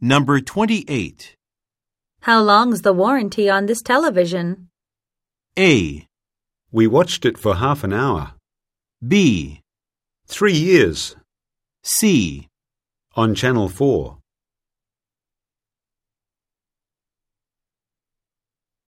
Number 28. How long's the warranty on this television? A. We watched it for half an hour. B. Three years. C. On Channel 4.